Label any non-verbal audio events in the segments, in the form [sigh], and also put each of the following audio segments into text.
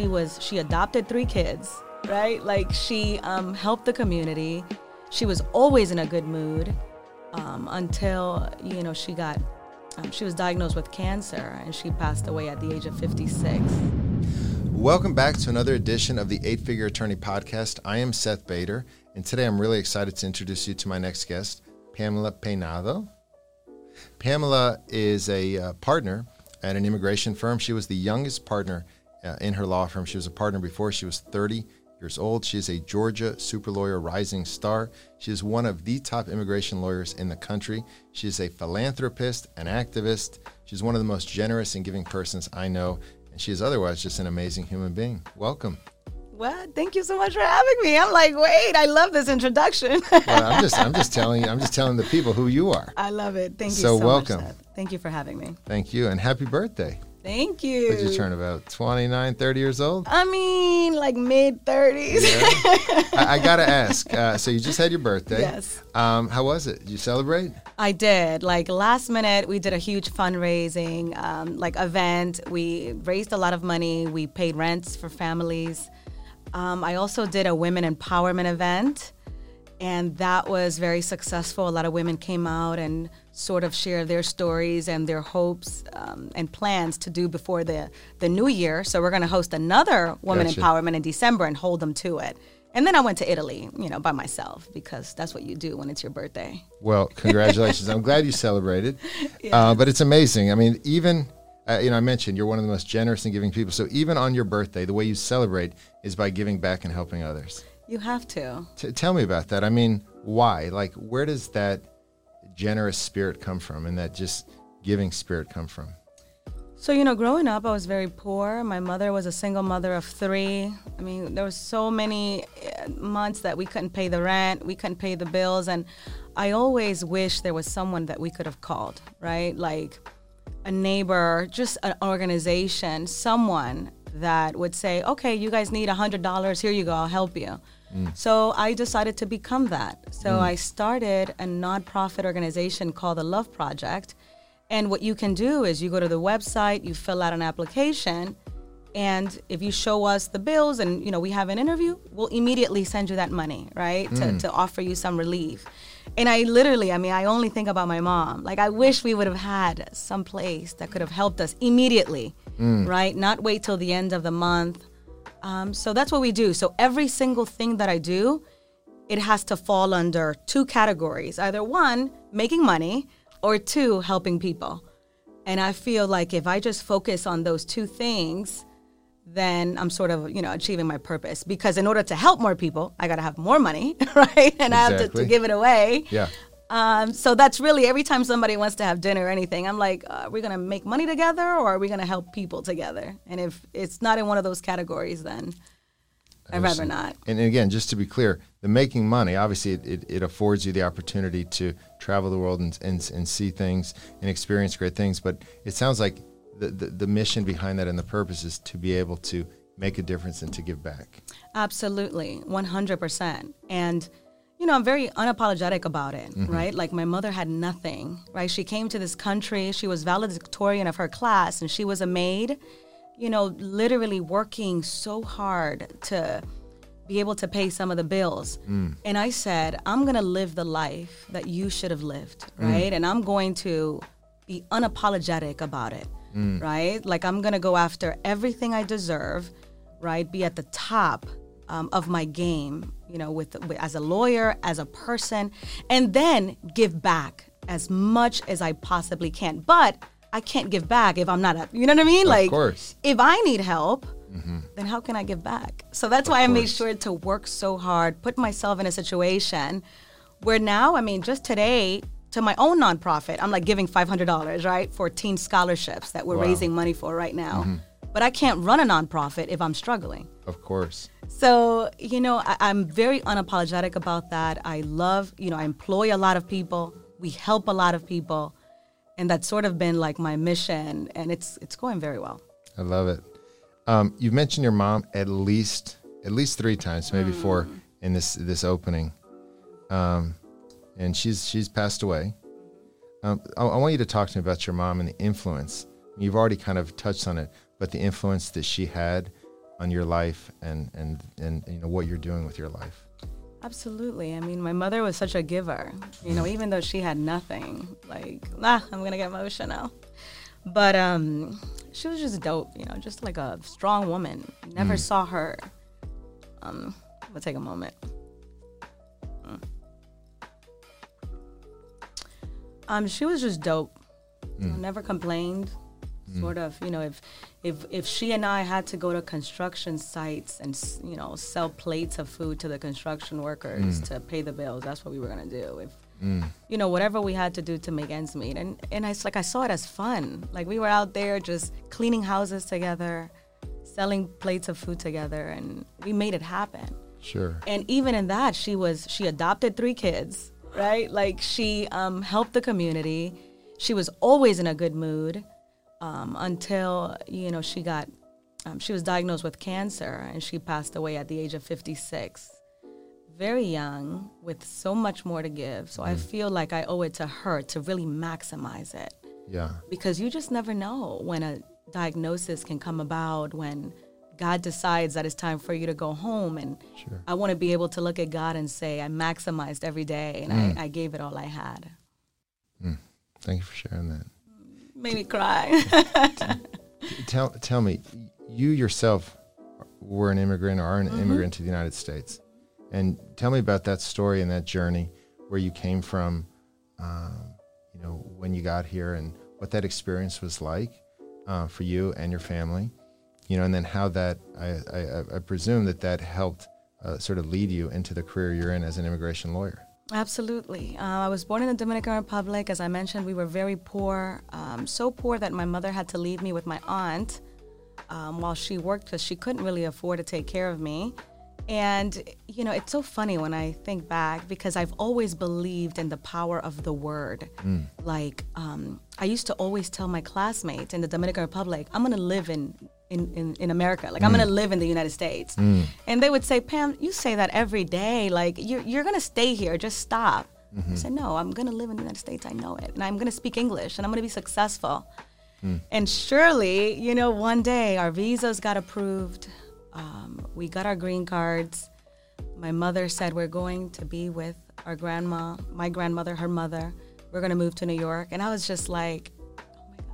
she was she adopted three kids, right? Like she um, helped the community. She was always in a good mood um, until you know she got um, she was diagnosed with cancer and she passed away at the age of 56. Welcome back to another edition of the Eight Figure Attorney Podcast. I am Seth Bader, and today I'm really excited to introduce you to my next guest, Pamela Peynado. Pamela is a uh, partner at an immigration firm. She was the youngest partner uh, in her law firm. She was a partner before she was 30 years old. She is a Georgia super lawyer rising star. She is one of the top immigration lawyers in the country. She is a philanthropist, an activist. She's one of the most generous and giving persons I know. And she is otherwise just an amazing human being. Welcome. Well, thank you so much for having me. I'm like, wait, I love this introduction. well, I'm just, I'm just [laughs] telling you, I'm just telling the people who you are. I love it. Thank you so, so welcome. much. Thank you for having me. Thank you, and happy birthday. Thank you. Did you turn about 29, 30 years old? I mean, like mid 30s. Yeah. I, I got to [laughs] ask. Uh, so you just had your birthday. Yes. Um, how was it? Did you celebrate? I did. Like last minute, we did a huge fundraising um, like event. We raised a lot of money. We paid rents for families. Um, I also did a women empowerment event, and that was very successful. A lot of women came out and sort of share their stories and their hopes um, and plans to do before the, the new year. So we're going to host another women Gotcha. empowerment in December and hold them to it. And then I went to Italy, you know, by myself because that's what you do when it's your birthday. Well, [laughs] congratulations. I'm glad you celebrated. [laughs] Uh, but it's amazing. I mean, even, uh, you know, I mentioned you're one of the most generous and giving people. So even on your birthday, the way you celebrate is by giving back and helping others. You have to. T- tell me about that. I mean, why? Like, where does that generous spirit come from and that just giving spirit come from? So, you know, growing up, I was very poor. My mother was a single mother of three. I mean, there was so many uh, months that we couldn't pay the rent, we couldn't pay the bills. And I always wish there was someone that we could have called, right? Like a neighbor, just an organization, someone that would say, okay, you guys need $100. Here you go, I'll help you. Mm. So I decided to become that. So mm. I started a nonprofit organization called the Love Project. And what you can do is you go to the website, you fill out an application, and if you show us the bills and you know we have an interview, we'll immediately send you that money, right? To, mm. to offer you some relief. And I literally, I mean, I only think about my mom. Like I wish we would have had some place that could have helped us immediately, right? Not wait till the end of the month. Um, so that's what we do. So every single thing that I do, it has to fall under two categories either one, making money, or two, helping people. And I feel like if I just focus on those two things, then I'm sort of, you know, achieving my purpose. Because in order to help more people, I got to have more money, [laughs] right? And I have to, to give it away. Yeah. Um, so that's really every time somebody wants to have dinner or anything, I'm like, uh, are we going to make money together or are we going to help people together? And if it's not in one of those categories, then I'd rather not. And again, just to be clear, the making money, obviously, it, it, it affords you the opportunity to travel the world and, and, and see things and experience great things. But it sounds like the, the, the mission behind that and the purpose is to be able to make a difference and to give back. Absolutely, 100%. And, you know, I'm very unapologetic about it, mm-hmm. right? Like, my mother had nothing, right? She came to this country, she was valedictorian of her class, and she was a maid, you know, literally working so hard to be able to pay some of the bills. Mm. And I said, I'm going to live the life that you should have lived, mm. right? And I'm going to be unapologetic about it, mm. right? Like, I'm going to go after everything I deserve, right? Be at the top um, of my game, you know, with, with as a lawyer, as a person, and then give back as much as I possibly can. But I can't give back if I'm not, a, you know what I mean? Of like, course. if I need help, then how can I give back? So that's why I made sure to work so hard, put myself in a situation where now, I mean, just today, to my own nonprofit, I'm like giving $500, right, for teen scholarships that we're Wow. raising money for right now. But I can't run a nonprofit if I'm struggling. Of course. So, you know, I, I'm very unapologetic about that. I love, you know, I employ a lot of people. We help a lot of people. And that's sort of been like my mission. And it's it's going very well. I love it. Um, you've mentioned your mom at least at least three times, maybe four, in this this opening, um, and she's she's passed away. Um, I, I want you to talk to me about your mom and the influence. You've already kind of touched on it, but the influence that she had on your life and and and you know what you're doing with your life. Absolutely. I mean, my mother was such a giver. You know, even though she had nothing, like, ah, I'm gonna get emotional. But um, she was just dope. You know, just like a strong woman. Never saw her. Um, I'm gonna take a moment. Mm. Um, she was just dope. You know, never complained. Mm. Sort of, you know, if if if she and I had to go to construction sites and you know sell plates of food to the construction workers mm. to pay the bills, that's what we were gonna do. If mm. you know whatever we had to do to make ends meet, and and I s- like I saw it as fun. Like we were out there just cleaning houses together, selling plates of food together, and we made it happen. Sure. and even in that she was she adopted three kids right? Like she um, helped the community. She was always in a good mood um, until you know she got um, she was diagnosed with cancer and she passed away at the age of 56 very young with so much more to give so i feel like i owe it to her to really maximize it Yeah. because you just never know when a diagnosis can come about when God decides that it's time for you to go home and Sure. I want to be able to look at God and say I maximized every day and I, I gave it all I had. Thank you for sharing that. Made me cry. [laughs] Tell tell me, you yourself were an immigrant or are an Mm-hmm. immigrant to the United States, and tell me about that story and that journey where you came from. Um, you know when you got here and what that experience was like uh, for you and your family. You know, and then how that I I, I presume that that helped uh, sort of lead you into the career you're in as an immigration lawyer. Absolutely. Uh, I was born in the Dominican Republic. As I mentioned, we were very poor, um, so poor that my mother had to leave me with my aunt um, while she worked because she couldn't really afford to take care of me. And, you know, it's so funny when I think back because I've always believed in the power of the word. Like, um, I used to always tell my classmates in the Dominican Republic, I'm going to live in, in, in, in America. Like, I'm going to mm. live in the United States. Mm. And they would say, Pam, you say that every day. Like, you're, you're going to stay here. Just stop. I mm-hmm. said, no, I'm going to live in the United States. I know it. And I'm going to speak English and I'm going to be successful. Mm. And surely, you know, one day our visas got approved. Um, we got our green cards. My mother said we're going to be with our grandma, my grandmother, her mother. We're going to move to New York. And I was just like,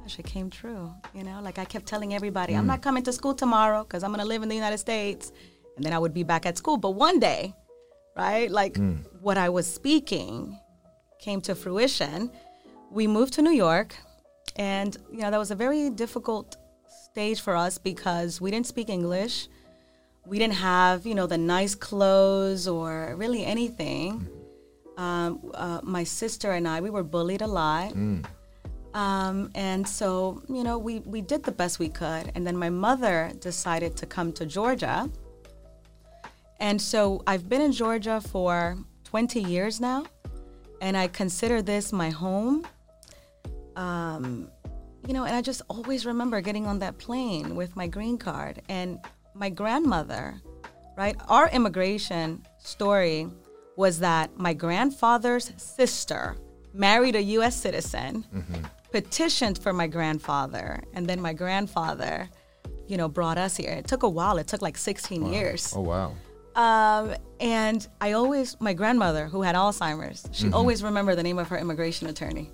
gosh, it came true. You know, like I kept telling everybody, I'm not coming to school tomorrow because I'm going to live in the United States. And then I would be back at school. But one day, right, like what I was speaking came to fruition. We moved to New York. And, you know, that was a very difficult stage for us because we didn't speak English. We didn't have, you know, the nice clothes or really anything. Um, uh, my sister and I, we were bullied a lot. Um, and so, you know, we, we did the best we could. And then my mother decided to come to Georgia. And so I've been in Georgia for 20 years now. And I consider this my home. Um, you know, and I just always remember getting on that plane with my green card. And my grandmother, right? Our immigration story was that my grandfather's sister married a U.S. citizen, petitioned for my grandfather, and then my grandfather, you know, brought us here. It took a while. It took like 16 years. Oh wow. Um, and I always, my grandmother, who had Alzheimer's, she always remembered the name of her immigration attorney.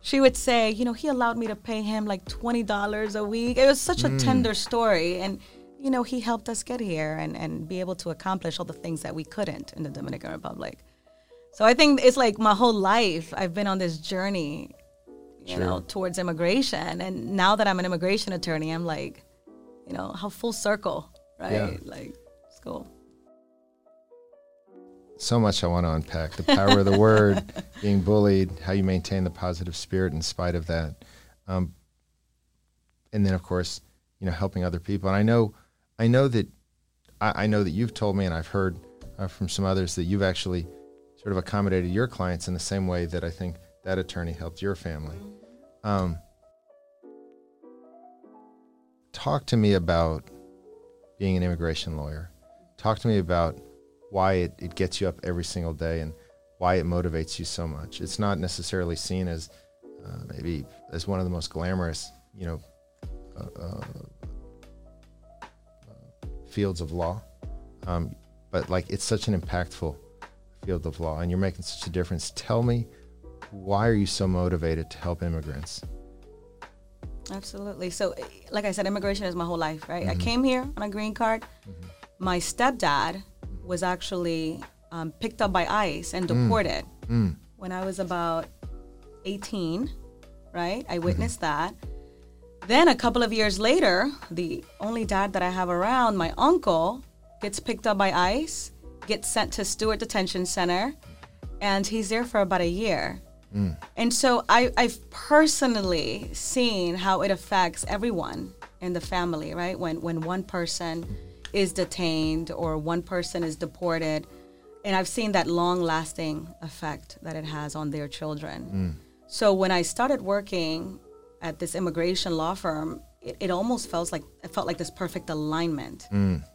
She would say, you know, he allowed me to pay him like $20 a week. It was such a tender story. And, you know, he helped us get here and, and be able to accomplish all the things that we couldn't in the Dominican Republic. So I think it's like my whole life, I've been on this journey, you Sure. know, towards immigration. And now that I'm an immigration attorney, I'm like, you know, how full circle, right? Yeah. Like, it's cool. so much I want to unpack. The power of the word, [laughs] being bullied, how you maintain the positive spirit in spite of that. Um, and then of course, you know, helping other people. And I know, I know that, I, I know that you've told me, and I've heard uh, from some others that you've actually sort of accommodated your clients in the same way that I think that attorney helped your family. Um, talk to me about being an immigration lawyer. Talk to me about why it, it gets you up every single day and why it motivates you so much. It's not necessarily seen as uh, maybe as one of the most glamorous, you know, uh, uh, fields of law, um, but like it's such an impactful field of law, and you're making such a difference. Tell me, why are you so motivated to help immigrants? Absolutely. So, like I said, immigration is my whole life, right? I mm-hmm. came here on a green card. Mm-hmm. My stepdad was actually um, picked up by ICE and mm. deported mm. when I was about 18, right? I mm-hmm. witnessed that. Then a couple of years later, the only dad that I have around, my uncle, gets picked up by ICE, gets sent to Stewart Detention Center, and he's there for about a year. And so I, I've personally seen how it affects everyone in the family, right? When when one person is detained or one person is deported, and I've seen that long lasting effect that it has on their children. So when I started working at this immigration law firm, it, it almost felt like it felt like this perfect alignment,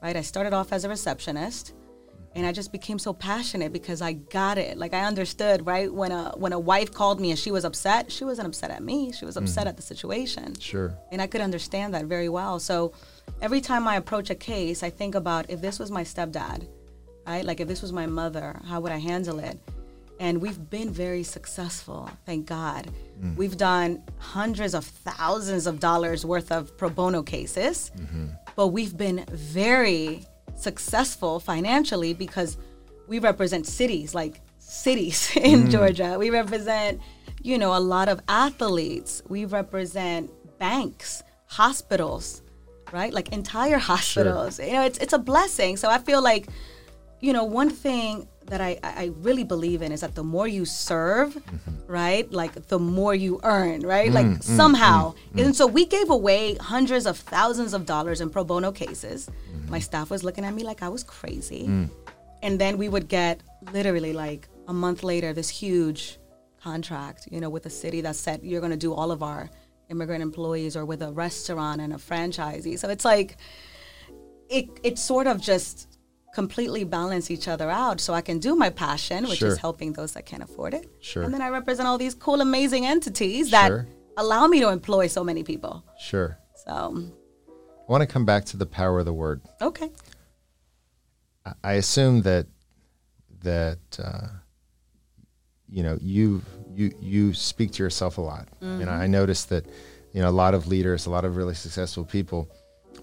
right? I started off as a receptionist, and I just became so passionate because I got it. Like I understood, right? When a when a wife called me and she was upset, she wasn't upset at me. She was upset mm-hmm. at the situation. Sure. And I could understand that very well. So every time I approach a case, I think about if this was my stepdad, right? Like if this was my mother, how would I handle it? And we've been very successful, thank God. Mm. We've done hundreds of thousands of dollars worth of pro bono cases, mm-hmm. but we've been very successful financially because we represent cities like cities [laughs] in mm. Georgia. We represent, you know, a lot of athletes. We represent banks, hospitals, right? Like entire [laughs] hospitals. You know, it's it's a blessing. So I feel like, you know, one thing that I, I really believe in is that the more you serve, mm-hmm. right, like the more you earn, right? Mm, like mm, somehow. And so we gave away hundreds of thousands of dollars in pro bono cases. My staff was looking at me like I was crazy. Mm. And then we would get literally like a month later this huge contract, you know, with a city that said you're going to do all of our immigrant employees or with a restaurant and a franchisee. So it's like it it sort of just completely balance each other out so I can do my passion, which Sure. is helping those that can't afford it. Sure. And then I represent all these cool amazing entities that Sure. allow me to employ so many people. Sure. So, I want to come back to the power of the word. okay. I- assume that that uh, you know you you you speak to yourself a lot. You know, I noticed that you know a lot of leaders, a lot of really successful people,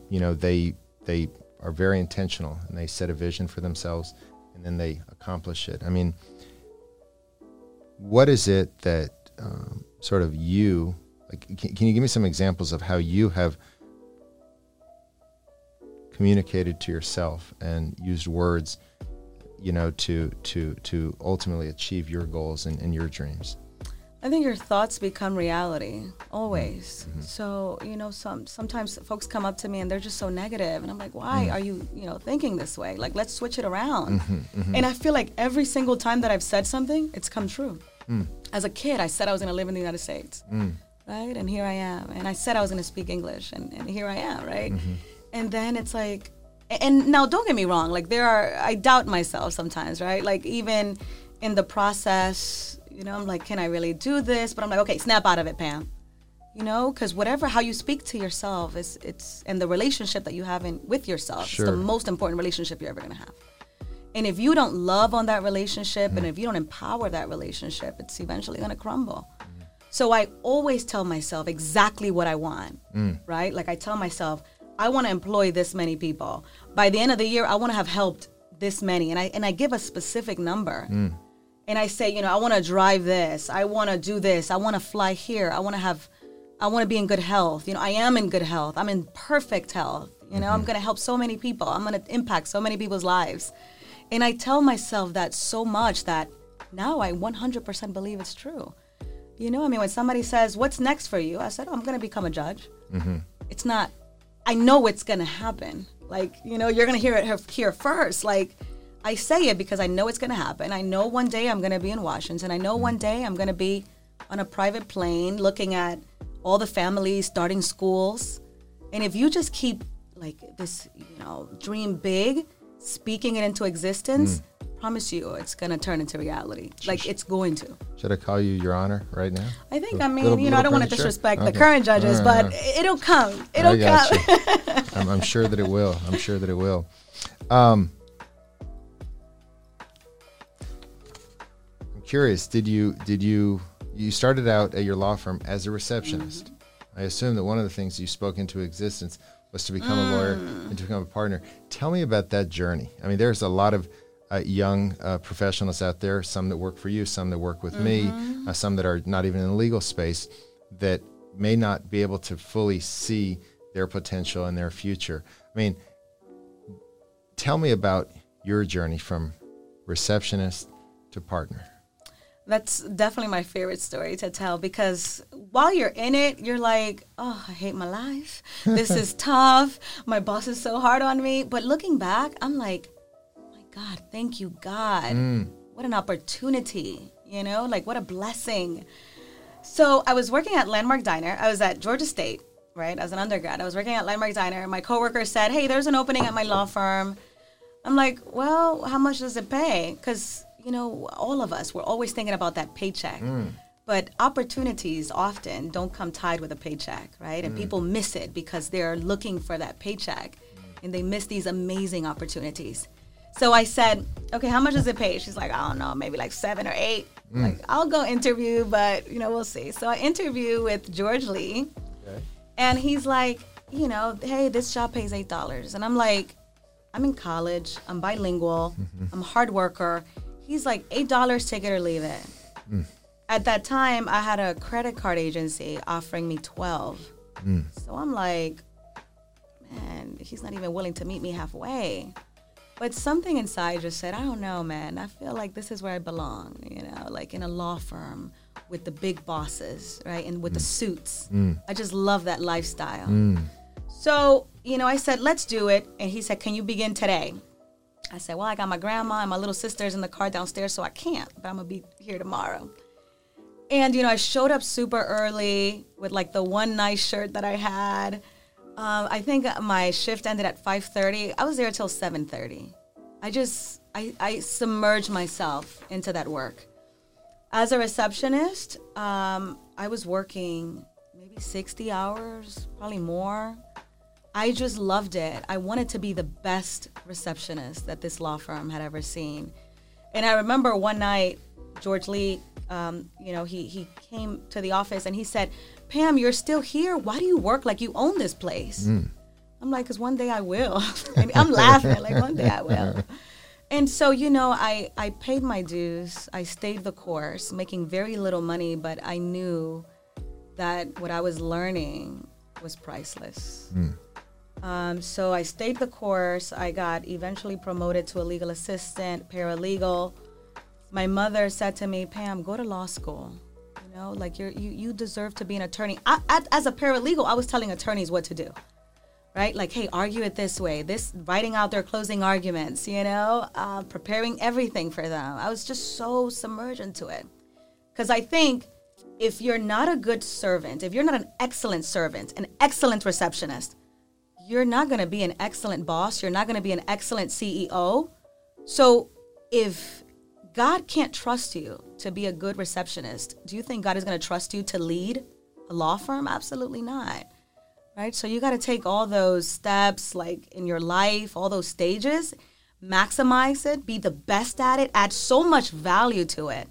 you know, they they are very intentional and they set a vision for themselves and then they accomplish it. I mean, what is it that um, sort of you like? Can, can you give me some examples of how you have communicated to yourself and used words you know to to to ultimately achieve your goals and, and your dreams I think your thoughts become reality always. Mm-hmm. Mm-hmm. So you know, some sometimes folks come up to me and they're just so negative, and I'm like, why mm-hmm. are you you know thinking this way? Like, let's switch it around. And I feel like every single time that I've said something, it's come true. Mm. As a kid, I said I was going to live in the United States, mm. right? And here I am. And I said I was going to speak English, and, and here I am, right? And then it's like, and now don't get me wrong, like there are, I doubt myself sometimes, right? Like even in the process, you know, I'm like, can I really do this? But I'm like, okay, snap out of it, Pam. You know, because whatever how you speak to yourself is it's and the relationship that you have in with yourself is the most important relationship you're ever gonna have. And if you don't love on that relationship and mm-hmm. if you don't empower that relationship, it's eventually gonna crumble. So I always tell myself exactly what I want, mm. right? Like I tell myself, I want to employ this many people. By the end of the year, I want to have helped this many, and I and I give a specific number. Mm. And I say, you know, I want to drive this. I want to do this. I want to fly here. I want to have, I want to be in good health. You know, I am in good health. I'm in perfect health. You know, I'm mm-hmm. going to help so many people. I'm going to impact so many people's lives. And I tell myself that so much that now I 100% believe it's true. You know, I mean, when somebody says, What's next for you? I said, oh, I'm going to become a judge. Mm-hmm. It's not, I know it's to happen. Like, you know, you're to hear it here- first. Like, I say it because I know it's to happen. I know one day I'm to be in Washington. I know one day I'm to be on a private plane looking at all the families starting schools. And if you just keep like this, you know, dream big, speaking it into existence, mm. Promise you, it's gonna turn into reality. Like it's going to. Should I call you Your Honor right now? I think. I mean, Little- you know, I don't want to disrespect Okay. the current judges, All but right, it'll come. It'll come. [laughs] I'm, I'm sure that it will. I'm sure that it will. Um, I'm curious. Did you did you you started out at your law firm as a receptionist? Mm-hmm. I assume that one of the things you spoke into existence was to become a lawyer Mm. and to become a partner. Tell me about that journey. I mean, there's a lot of uh, young uh, professionals out there, some that work for you, some that work with Mm-hmm. me, uh, some that are not even in the legal space, that may not be able to fully see their potential and their future. I mean, tell me about your journey from receptionist to partner. That's definitely my favorite story to tell because while you're in it, you're like, oh, I hate my life. This is [laughs] tough. My boss is so hard on me. But looking back, I'm like, God, thank you, God. Mm. What an opportunity, you know, like what a blessing. So I was working at Landmark Diner. I was at Georgia State, right, as an undergrad. I was working at Landmark Diner. My coworker said, hey, there's an opening at my law firm. I'm like, well, how much does it pay? Because, you know, all of us, we're always thinking about that paycheck. Mm. But opportunities often don't come tied with a paycheck, right? And mm. people miss it because they're looking for that paycheck and they miss these amazing opportunities. So I said, okay, how much does it pay? She's like, I don't know, maybe like seven or eight. Mm. Like, I'll go interview, but, you know, we'll see. So I interview with George Lee. And he's like, you know, hey, this job pays eight dollars, and I'm like, I'm in college, I'm bilingual, mm-hmm. I'm a hard worker. He's like, eight dollars, take it or leave it. Mm. At that time, I had a credit card agency offering me twelve, mm. so I'm like, man, he's not even willing to meet me halfway. But something inside just said, I don't know, man. I feel like this is where I belong, you know, like in a law firm with the big bosses, right? And with the mm. suits. Mm. I just love that lifestyle. Mm. So, you know, I said, let's do it. And he said, can you begin today? I said, well, I got my grandma and my little sisters in the car downstairs, so I can't, but I'm going to be here tomorrow. And, you know, I showed up super early with like the one nice shirt that I had. Um, I think my shift ended at 5.30. I was there till 7.30. I just, I, I submerged myself into that work. As a receptionist, um, I was working maybe 60 hours, probably more. I just loved it. I wanted to be the best receptionist that this law firm had ever seen. And I remember one night, George Lee, um, you know, he, he came to the office and he said, Pam, you're still here. Why do you work like you own this place? I'm like, because one day I will. [laughs] I'm laughing, like, one day I will. [laughs] And so, you know, I, I paid my dues. I stayed the course, making very little money, but I knew that what I was learning was priceless. Um, so I stayed the course. I got eventually promoted to a legal assistant, paralegal. My mother said to me, Pam, go to law school. You know, like you're, you, you deserve to be an attorney. I, I, as a paralegal, I was telling attorneys what to do right? Like, hey, argue it this way. This writing out their closing arguments, you know, uh, preparing everything for them. I was just so submerged into it because I think if you're not a good servant, if you're not an excellent servant, an excellent receptionist, you're not going to be an excellent boss. You're not going to be an excellent CEO. So if God can't trust you to be a good receptionist, do you think God is going to trust you to lead a law firm? Absolutely not right? So you got to take all those steps, like in your life, all those stages, maximize it, be the best at it, add so much value to it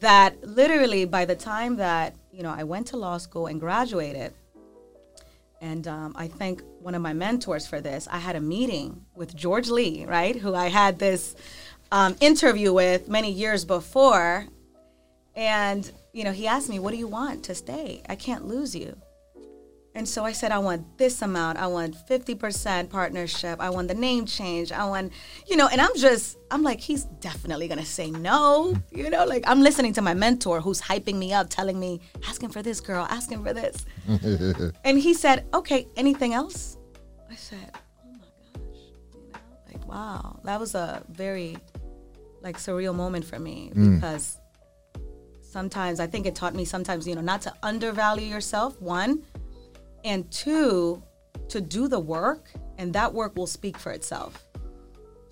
that literally by the time that you know I went to law school and graduated, and um, I thank one of my mentors for this. I had a meeting with George Lee, right, who I had this um, interview with many years before, and you know he asked me, "What do you want to stay? I can't lose you." And so I said, I want this amount. I want 50% partnership. I want the name change. I want, you know, and I'm just, I'm like, he's definitely going to say no. You know, like I'm listening to my mentor who's hyping me up, telling me, asking for this girl, asking for this. [laughs] and he said, okay, anything else? I said, oh my gosh. You know, like, wow. That was a very, like, surreal moment for me mm. because sometimes I think it taught me sometimes, you know, not to undervalue yourself, one and two to do the work and that work will speak for itself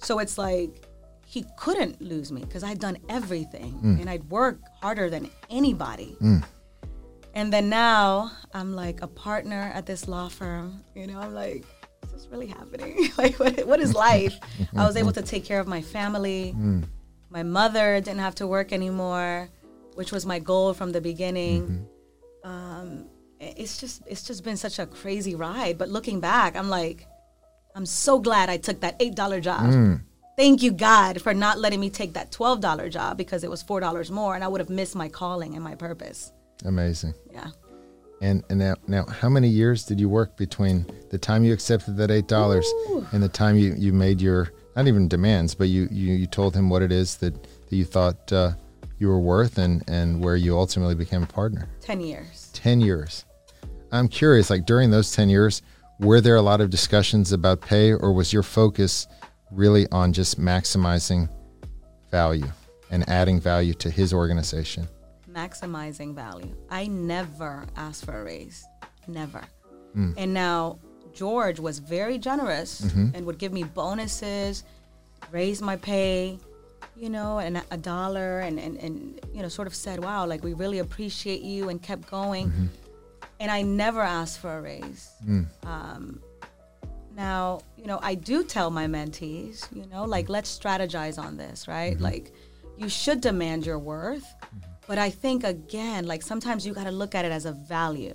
so it's like he couldn't lose me because I'd done everything Mm. and I'd worked harder than anybody. Mm. And then now I'm like a partner at this law firm. You know, I'm like, is this really happening? [laughs] like, what, what is [laughs] life? I was able to take care of my family. Mm. My mother didn't have to work anymore, which was my goal from the beginning. Um, it's just it's just been such a crazy ride. But looking back, I'm like, I'm so glad I took that eight dollar job. Thank you, God, for not letting me take that twelve dollar job because it was four dollars more, and I would have missed my calling and my purpose. Amazing. Yeah. And and now now how many years did you work between the time you accepted that eight dollars and the time you, you made your not even demands, but you, you, you told him what it is that, that you thought uh, you were worth and, and where you ultimately became a partner? 10 years. 10 years. I'm curious, like during those 10 years, were there a lot of discussions about pay or was your focus really on just maximizing value and adding value to his organization? Maximizing value. I never asked for a raise. Never. And now George was very generous mm-hmm. and would give me bonuses, raise my pay, you know, and a dollar and, and, and, you know, sort of said, wow, like we really appreciate you and kept going. Mm-hmm. And I never asked for a raise. Mm. Um, now, you know, I do tell my mentees, you know, like let's strategize on this, right? Mm-hmm. Like you should demand your worth, but I think again, like sometimes you got to look at it as a value.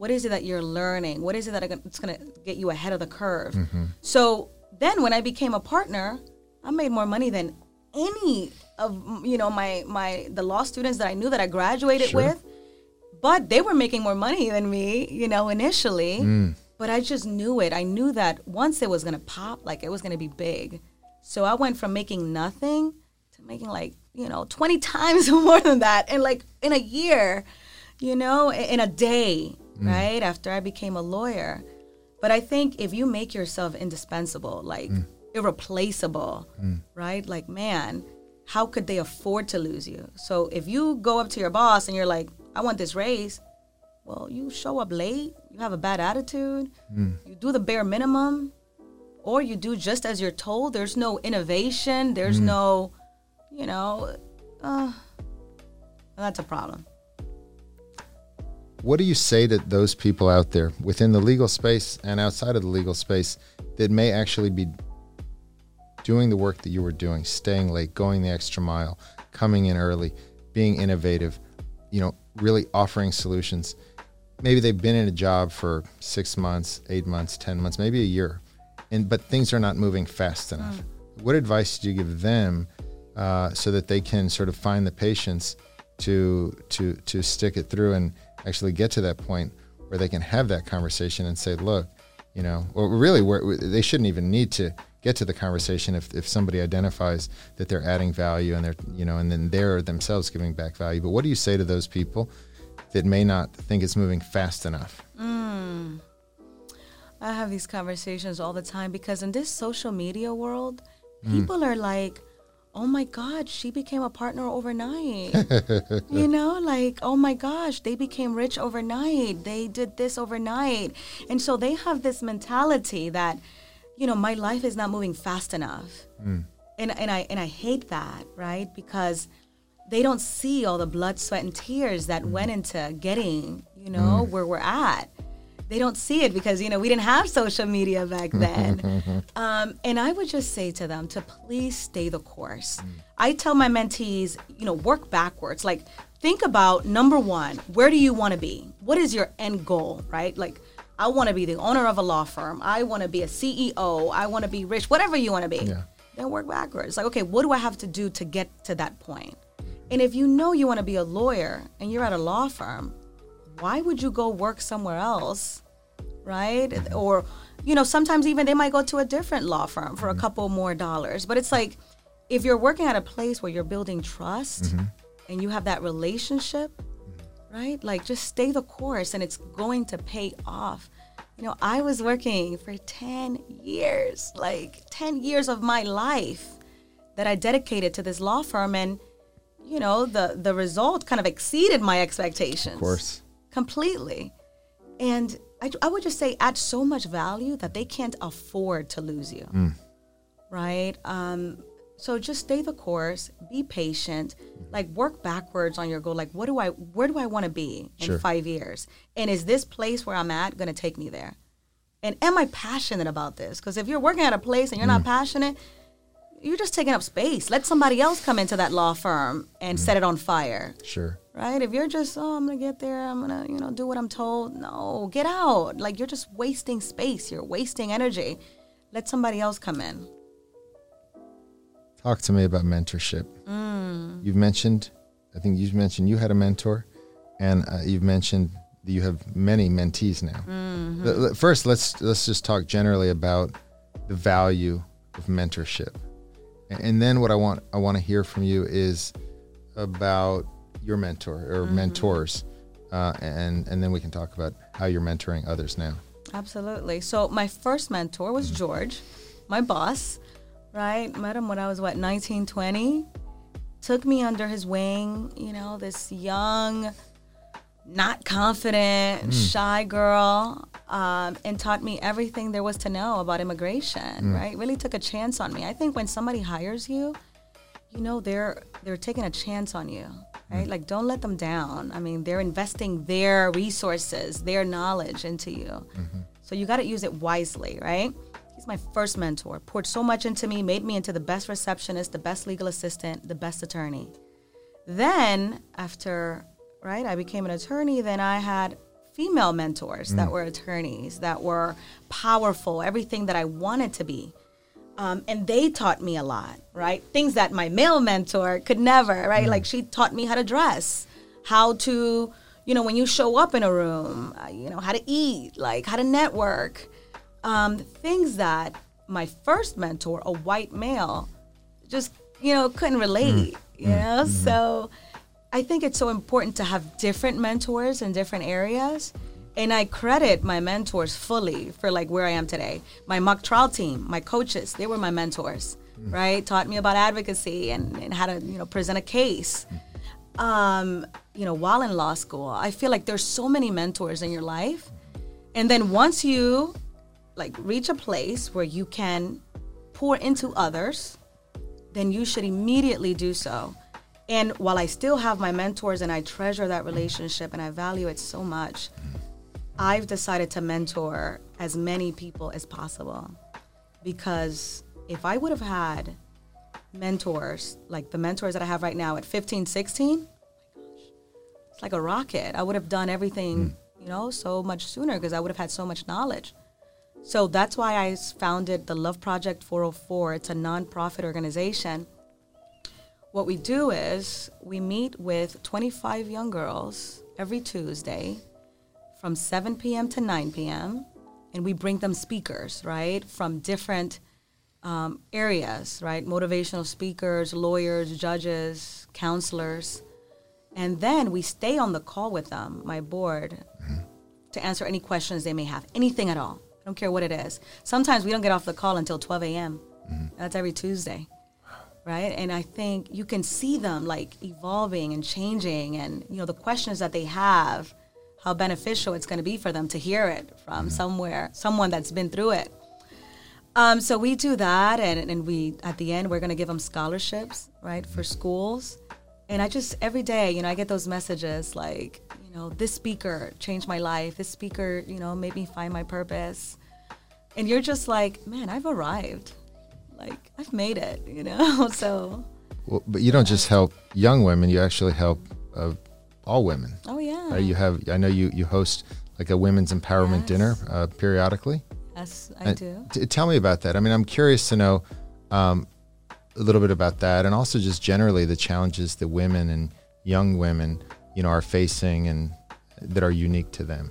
What is it that you're learning? What is it that it's going to get you ahead of the curve? So then when I became a partner, I made more money than any of you know my my the law students that I knew that I graduated Sure. with but they were making more money than me, you know, initially. Mm. But I just knew it. I knew that once it was gonna pop, like it was gonna be big. So I went from making nothing to making like, you know, 20 [laughs] times [laughs] more than that and like in a year, you know, in a day, Mm. right? After I became a lawyer. But I think if you make yourself indispensable, like mm. irreplaceable, mm. right? Like, man, how could they afford to lose you? So if you go up to your boss and you're like, I want this raise, well, you show up late, you have a bad attitude, you do the bare minimum, or you do just as you're told. There's no innovation, there's no, you know, uh, that's a problem. What do you say to those people out there within the legal space and outside of the legal space that may actually be doing the work that you were doing, staying late, going the extra mile, coming in early, being innovative, you know, really offering solutions? Maybe they've been in a job for six months, eight months, 10 months, maybe a year, and but things are not moving fast enough. What advice do you give them uh, so that they can sort of find the patience to to to stick it through and actually get to that point where they can have that conversation and say, look, you know, or really, where they shouldn't even need to get to the conversation if, if somebody identifies that they're adding value and they're you know and then they're themselves giving back value. But what do you say to those people that may not think it's moving fast enough? Mm. I have these conversations all the time because in this social media world, mm. people are like, oh my God, she became a partner overnight. [laughs] you know, like, oh my gosh, they became rich overnight. They did this overnight. And so they have this mentality that, you know, my life is not moving fast enough. Hmm. And, and, I, and I hate that, right? Because they don't see all the blood, sweat, and tears that went hmm. into getting, you know, hmm. where we're at they don't see it because you know we didn't have social media back then. um, and i would just say to them to please stay the course. I tell my mentees you know work backwards. Like think about number one where do you want to be? What is your end goal right? Like i want to be the owner of a law firm. I want to be a ceo i want to be rich whatever you want to be. Yeah. then work backwards. Like okay what do i have to do to get to that point? And if you know you want to be a lawyer and you're at a law firm why would you go work somewhere else right? Or you know sometimes even they might go to a different law firm for a mm-hmm. couple more dollars. But it's like if you're working at a place where you're building trust mm-hmm. and you have that relationship mm-hmm. right? Like just stay the course and it's going to pay off. You know i was working for 10 years like 10 years of my life that i dedicated to this law firm and you know the the result kind of exceeded my expectations. Of course. Completely. And I, I would just say add so much value that they can't afford to lose you. Mm. Right? Um, So just stay the course, be patient, like work backwards on your goal. Like what do I where do I want to be in Sure. 5 years? And is this place where I'm at going to take me there? And am I passionate about this? Cuz if you're working at a place and you're not mm. passionate, you're just taking up space. Let somebody else come into that law firm and mm. set it on fire Sure. Right? If you're just, oh, I'm gonna get there, I'm gonna, you know, do what I'm told. No, get out. Like you're just wasting space. You're wasting energy. Let somebody else come in. Talk to me about mentorship. You've mentioned, I think you've mentioned you had a mentor, and uh, you've mentioned that you have many mentees now. L- First, let's let's just talk generally about the value of mentorship, and then what I want I want to hear from you is about your mentor or mentors, uh, and and then we can talk about how you're mentoring others now. Absolutely. So my first mentor was George, my boss, right? Met him when I was what 19, 20. Took me under his wing, you know, this young, not confident, shy girl, um, and taught me everything there was to know about immigration. Right? Really took a chance on me. I think when somebody hires you, you know they're they're taking a chance on you right? Like don't let them down. I mean they're investing their resources their knowledge into you. Mm-hmm. So you got to use it wisely right? He's my first mentor. Poured so much into me made me into the best receptionist the best legal assistant the best attorney. Then after right i became an attorney then i had female mentors that mm. were attorneys that were powerful everything that i wanted to be um, and they taught me a lot, right? Things that my male mentor could never, right? Like she taught me how to dress, how to, you know, when you show up in a room, uh, you know, how to eat, like how to network, um, things that my first mentor, a white male, just you know couldn't relate. You know, so I think it's so important to have different mentors in different areas. And I credit my mentors fully for like where I am today. My mock trial team, my coaches, they were my mentors, right? Taught me about advocacy and, and how to, you know, present a case. Um, you know, while in law school, I feel like there's so many mentors in your life. And then once you like reach a place where you can pour into others, then you should immediately do so. And while I still have my mentors and I treasure that relationship and I value it so much, I've decided to mentor as many people as possible because if I would have had mentors like the mentors that I have right now at 15, 16, oh my gosh, it's like a rocket. I would have done everything, hmm. you know, so much sooner because I would have had so much knowledge. So that's why I founded the Love Project 404. It's a nonprofit organization. What we do is we meet with 25 young girls every Tuesday from 7 p.m. to 9 p.m. and we bring them speakers, right, from different um, areas, right? Motivational speakers, lawyers, judges, counselors. And then we stay on the call with them, my board, to answer any questions they may have, anything at all. I don't care what it is. Sometimes we don't get off the call until 12 a.m. That's every Tuesday, right? And I think you can see them like evolving and changing, and you know the questions that they have, how beneficial it's going to be for them to hear it from somewhere, someone that's been through it. Um, so we do that, and, and we at the end we're going to give them scholarships, right, for schools. And I just every day, you know, I get those messages like, you know, this speaker changed my life. This speaker, you know, made me find my purpose. And you're just like, man, I've arrived. Like I've made it, [laughs] you know. so, Well, but you don't just help young women; you actually help uh, all women. oh yeah, Uh, you have, I know you you host like a women's empowerment Yes. dinner uh, periodically. yes, I Uh, do. t- tell me about that. I mean, I'm curious to know um, a little bit about that, and also just generally the challenges that women and young women, you know, are facing and that are unique to them.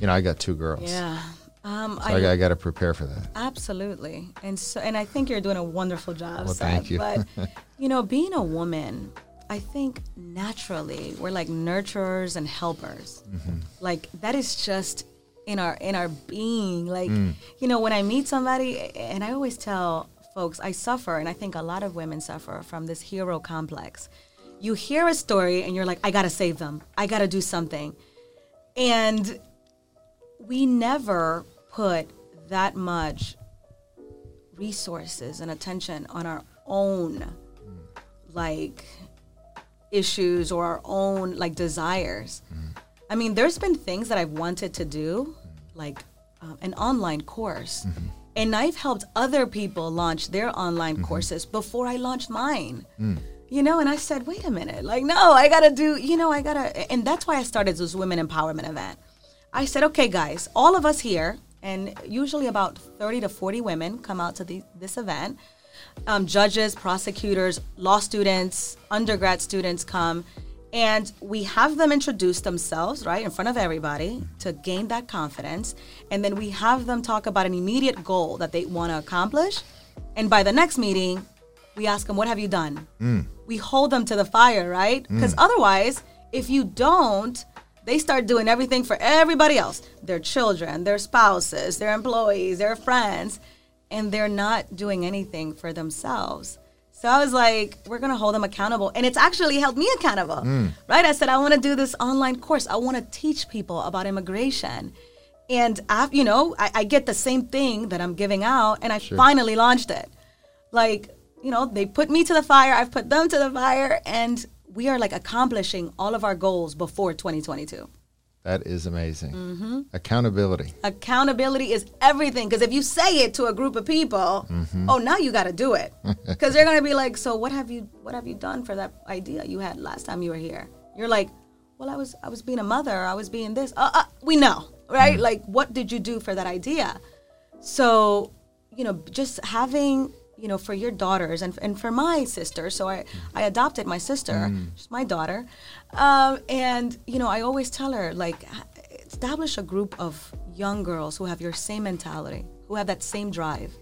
You know, I got two girls, Yeah. Um, so I, got- I got to prepare for that. Absolutely, and so and I think you're doing a wonderful job. Well, Seth, thank you. But [laughs] you know, being a woman, I think naturally we're like nurturers and helpers. Mm-hmm. Like that is just in our in our being. Like Mm. you know, when I meet somebody, and I always tell folks, I suffer, and I think a lot of women suffer from this hero complex. You hear a story, and you're like, I gotta save them. I gotta do something, and we never put that much resources and attention on our own like issues or our own like desires. Mm-hmm. I mean, there's been things that I've wanted to do, mm-hmm. like um, an online course. Mm-hmm. And I've helped other people launch their online courses before I launched mine. Mm. You know, and I said, wait a minute, like, no, I gotta do, you know, I gotta, and that's why I started this women empowerment event. I said, okay, guys, all of us here, and usually about 30 to 40 women come out to the, this event. Um, judges, prosecutors, law students, undergrad students come, and we have them introduce themselves, right, in front of everybody to gain that confidence. And then we have them talk about an immediate goal that they want to accomplish. And by the next meeting, we ask them, What have you done? We hold them to the fire, right? Because otherwise, if you don't, they start doing everything for everybody else their children, their spouses, their employees, their friends, and they're not doing anything for themselves. So I was like, we're gonna hold them accountable. And it's actually held me accountable, hmm. right? I said, I wanna do this online course. I wanna teach people about immigration. And, I, you know, I, I get the same thing that I'm giving out, and I finally launched it. Like, you know, they put me to the fire, I've put them to the fire, and we are like accomplishing all of our goals before 2022. That is amazing. Accountability. Accountability is everything because if you say it to a group of people, oh, now you got to do it [laughs] because they're gonna be like, so what have you what have you done for that idea you had last time you were here? You're like, well, I was I was being a mother, I was being this. Uh, uh, we know, right? Like, what did you do for that idea? So, you know, just having, you know, for your daughters and, and for my sister. So I, I adopted my sister, mm. she's my daughter. Um, and, you know, I always tell her, like, establish a group of young girls who have your same mentality, who have that same drive,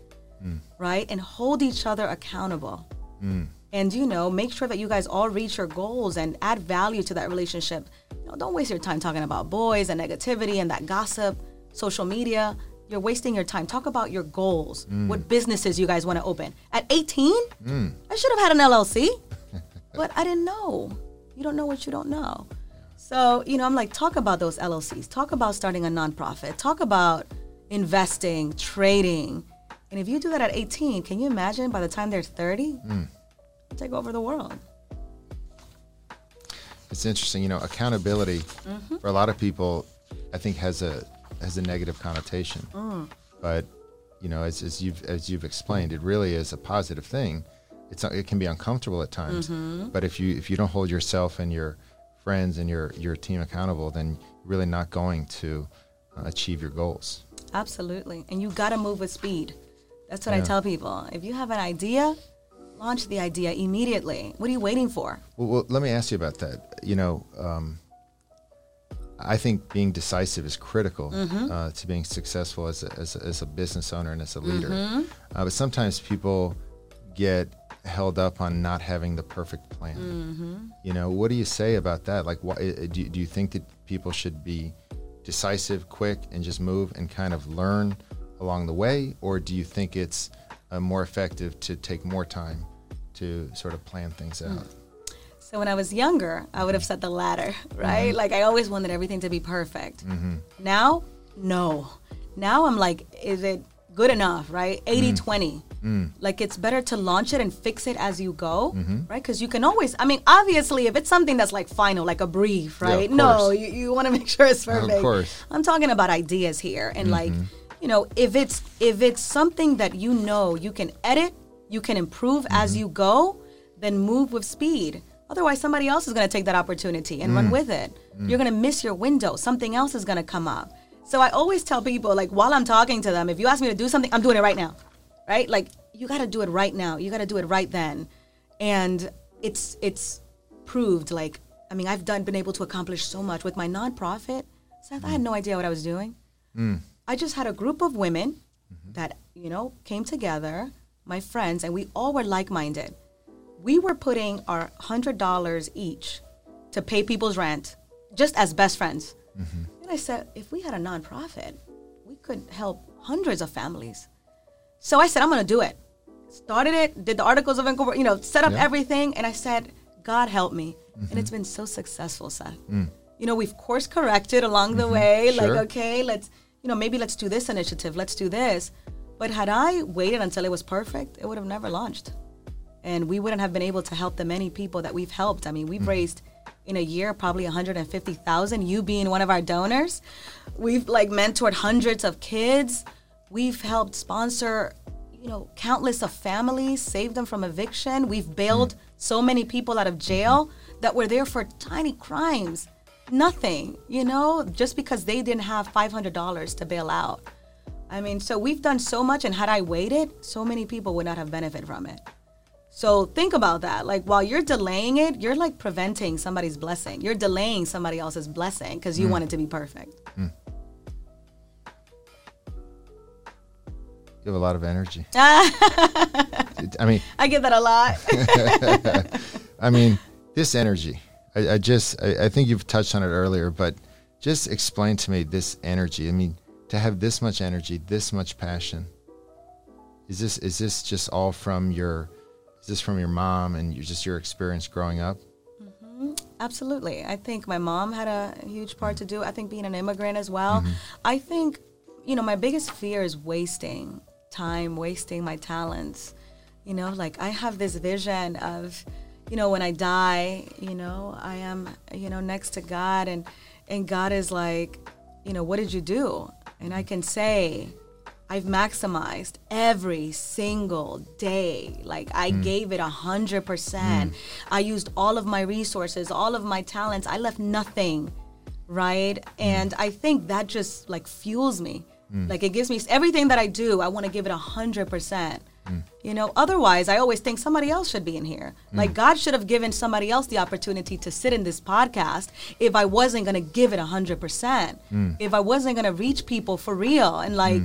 mm. right? And hold each other accountable. Mm. And, you know, make sure that you guys all reach your goals and add value to that relationship. You know, don't waste your time talking about boys and negativity and that gossip, social media. You're wasting your time. Talk about your goals, mm. what businesses you guys want to open. At 18, mm. I should have had an LLC, [laughs] but I didn't know. You don't know what you don't know. So, you know, I'm like, talk about those LLCs, talk about starting a nonprofit, talk about investing, trading. And if you do that at 18, can you imagine by the time they're 30, mm. take over the world? It's interesting, you know, accountability Mm-hmm. for a lot of people, I think has a has a negative connotation. Mm. But you know, as, as you've as you've explained, it really is a positive thing. It's it can be uncomfortable at times, Mm-hmm. but if you if you don't hold yourself and your friends and your your team accountable, then you're really not going to uh, achieve your goals. Absolutely. And you got to move with speed. That's what I tell people. If you have an idea, launch the idea immediately. What are you waiting for? Well, well let me ask you about that. You know, um, I think being decisive is critical Mm-hmm. uh, to being successful as a, as, a, as a business owner and as a leader. Mm-hmm. Uh, but sometimes people get held up on not having the perfect plan. Mm-hmm. You know, what do you say about that? Like, why, uh, do, you- do you think that people should be decisive, quick, and just move and kind of learn along the way? Or do you think it's uh, more effective to take more time to sort of plan things Mm. out? So when I was younger, I would have said the latter, [laughs] right? Mm-hmm. Like I always wanted everything to be perfect. Now, no. Now I'm like, is it good enough, right? 80 Mm. 20. Like it's better to launch it and fix it as you go, Mm-hmm. right? Because you can always, I mean, obviously, if it's something that's like final, like a brief, right? of no, you, you want to [laughs] make sure it's perfect. course. Mm-hmm. I'm talking about ideas here. And like, you know, if it's if it's something that you know you can edit, you can improve Mm-hmm. as you go, then move with speed. Otherwise, somebody else is going to take that opportunity and run mm. with it. Mm. You're going to miss your window. Something else is going to come up. So I always tell people, like, while I'm talking to them, if you ask me to do something, I'm doing it right now, right? Like, you got to do it right now. You got to do it right then, and it's it's proved. Like, I mean, I've done been able to accomplish so much with my nonprofit. Seth, I had mm. no idea what I was doing. I just had a group of women mm-hmm. that, you know, came together, my friends, and we all were like minded. We were putting our $100 each to pay people's rent just as best friends. Mm-hmm. And I said, if we had a nonprofit, we could help hundreds of families. So I said, I'm going to do it. Started it, did the articles of incorporation, you know, set up Yeah. everything, and I said, God help me. And it's mm-hmm. been so successful, Seth. Mm. You know, we've course corrected along the mm-hmm. way. Sure. Like, okay, let's, you know, maybe let's do this initiative, let's do this. But had I waited until it was perfect, it would have never launched. And we wouldn't have been able to help the many people that we've helped. I mean, we've hmm. raised in a year probably 150,000 you being one of our donors. We've like mentored hundreds of kids. We've helped sponsor you know, countless of families, saved them from eviction. We've hmm. bailed so many people out of jail that were there for tiny crimes. Nothing, you know, just because they didn't have $500 to bail out. I mean, so we've done so much, and had I waited, so many people would not have benefited from it. So think about that. Like while you're delaying it, you're like preventing somebody's blessing. You're delaying somebody else's blessing because you Mm. want it to be perfect. You have a lot of energy. [laughs] I mean, [laughs] I get that a lot. [laughs] I mean, this energy. I, I just, I, I think you've touched on it earlier, but just explain to me this energy. I mean, to have this much energy, this much passion. Is this is this just all from your? Is this from your mom and just your experience growing up? Mm-hmm. Absolutely. I think my mom had a huge part mm-hmm. to do. I think being an immigrant as well. Mm-hmm. I think, you know, my biggest fear is wasting time, wasting my talents. You know, like I have this vision of, you know, when I die, you know, I am, you know, next to God and and God is like, you know, what did you do? And I can say, I've maximized every single day. Like I mm. gave it a hundred percent. Mm. I used all of my resources, all of my talents. I left nothing, right? Mm. And I think that just like fuels me. Like it gives me everything that I do. I want to give it a hundred percent. You know, otherwise, I always think somebody else should be in here. Like God should have given somebody else the opportunity to sit in this podcast if I wasn't going to give it a hundred percent. If I wasn't going to reach people for real and like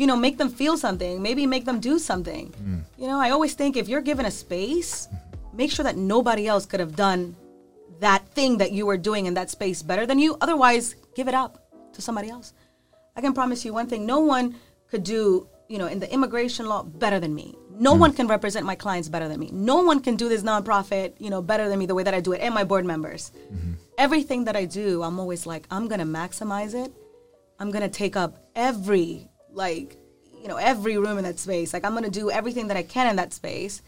you know, make them feel something, maybe make them do something. Mm. You know, I always think if you're given a space, mm-hmm. make sure that nobody else could have done that thing that you were doing in that space better than you. Otherwise, give it up to somebody else. I can promise you one thing no one could do, you know, in the immigration law better than me. No mm. one can represent my clients better than me. No one can do this nonprofit, you know, better than me the way that I do it and my board members. Mm-hmm. Everything that I do, I'm always like, I'm going to maximize it. I'm going to take up every like you know every room in that space. Like i'm going to do everything that i can in that space.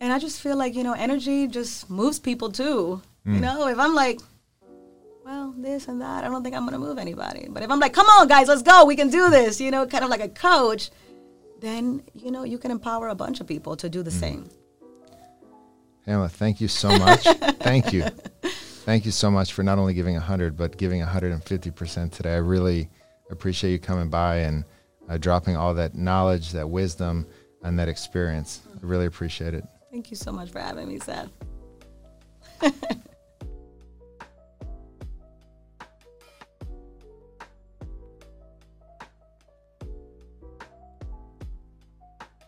And i just feel like you know energy just moves people too. You mm. know if i'm like well this and that i don't think i'm going to move anybody. But if i'm like come on guys let's go we can do this you know kind of like a coach then you know you can empower a bunch of people to do the mm. same. Pamela, thank you so much. [laughs] thank you. Thank you so much for not only giving 100, but giving 150% today. I really appreciate you coming by and uh, dropping all that knowledge, that wisdom, and that experience. I really appreciate it. thank you so much for having me seth [laughs]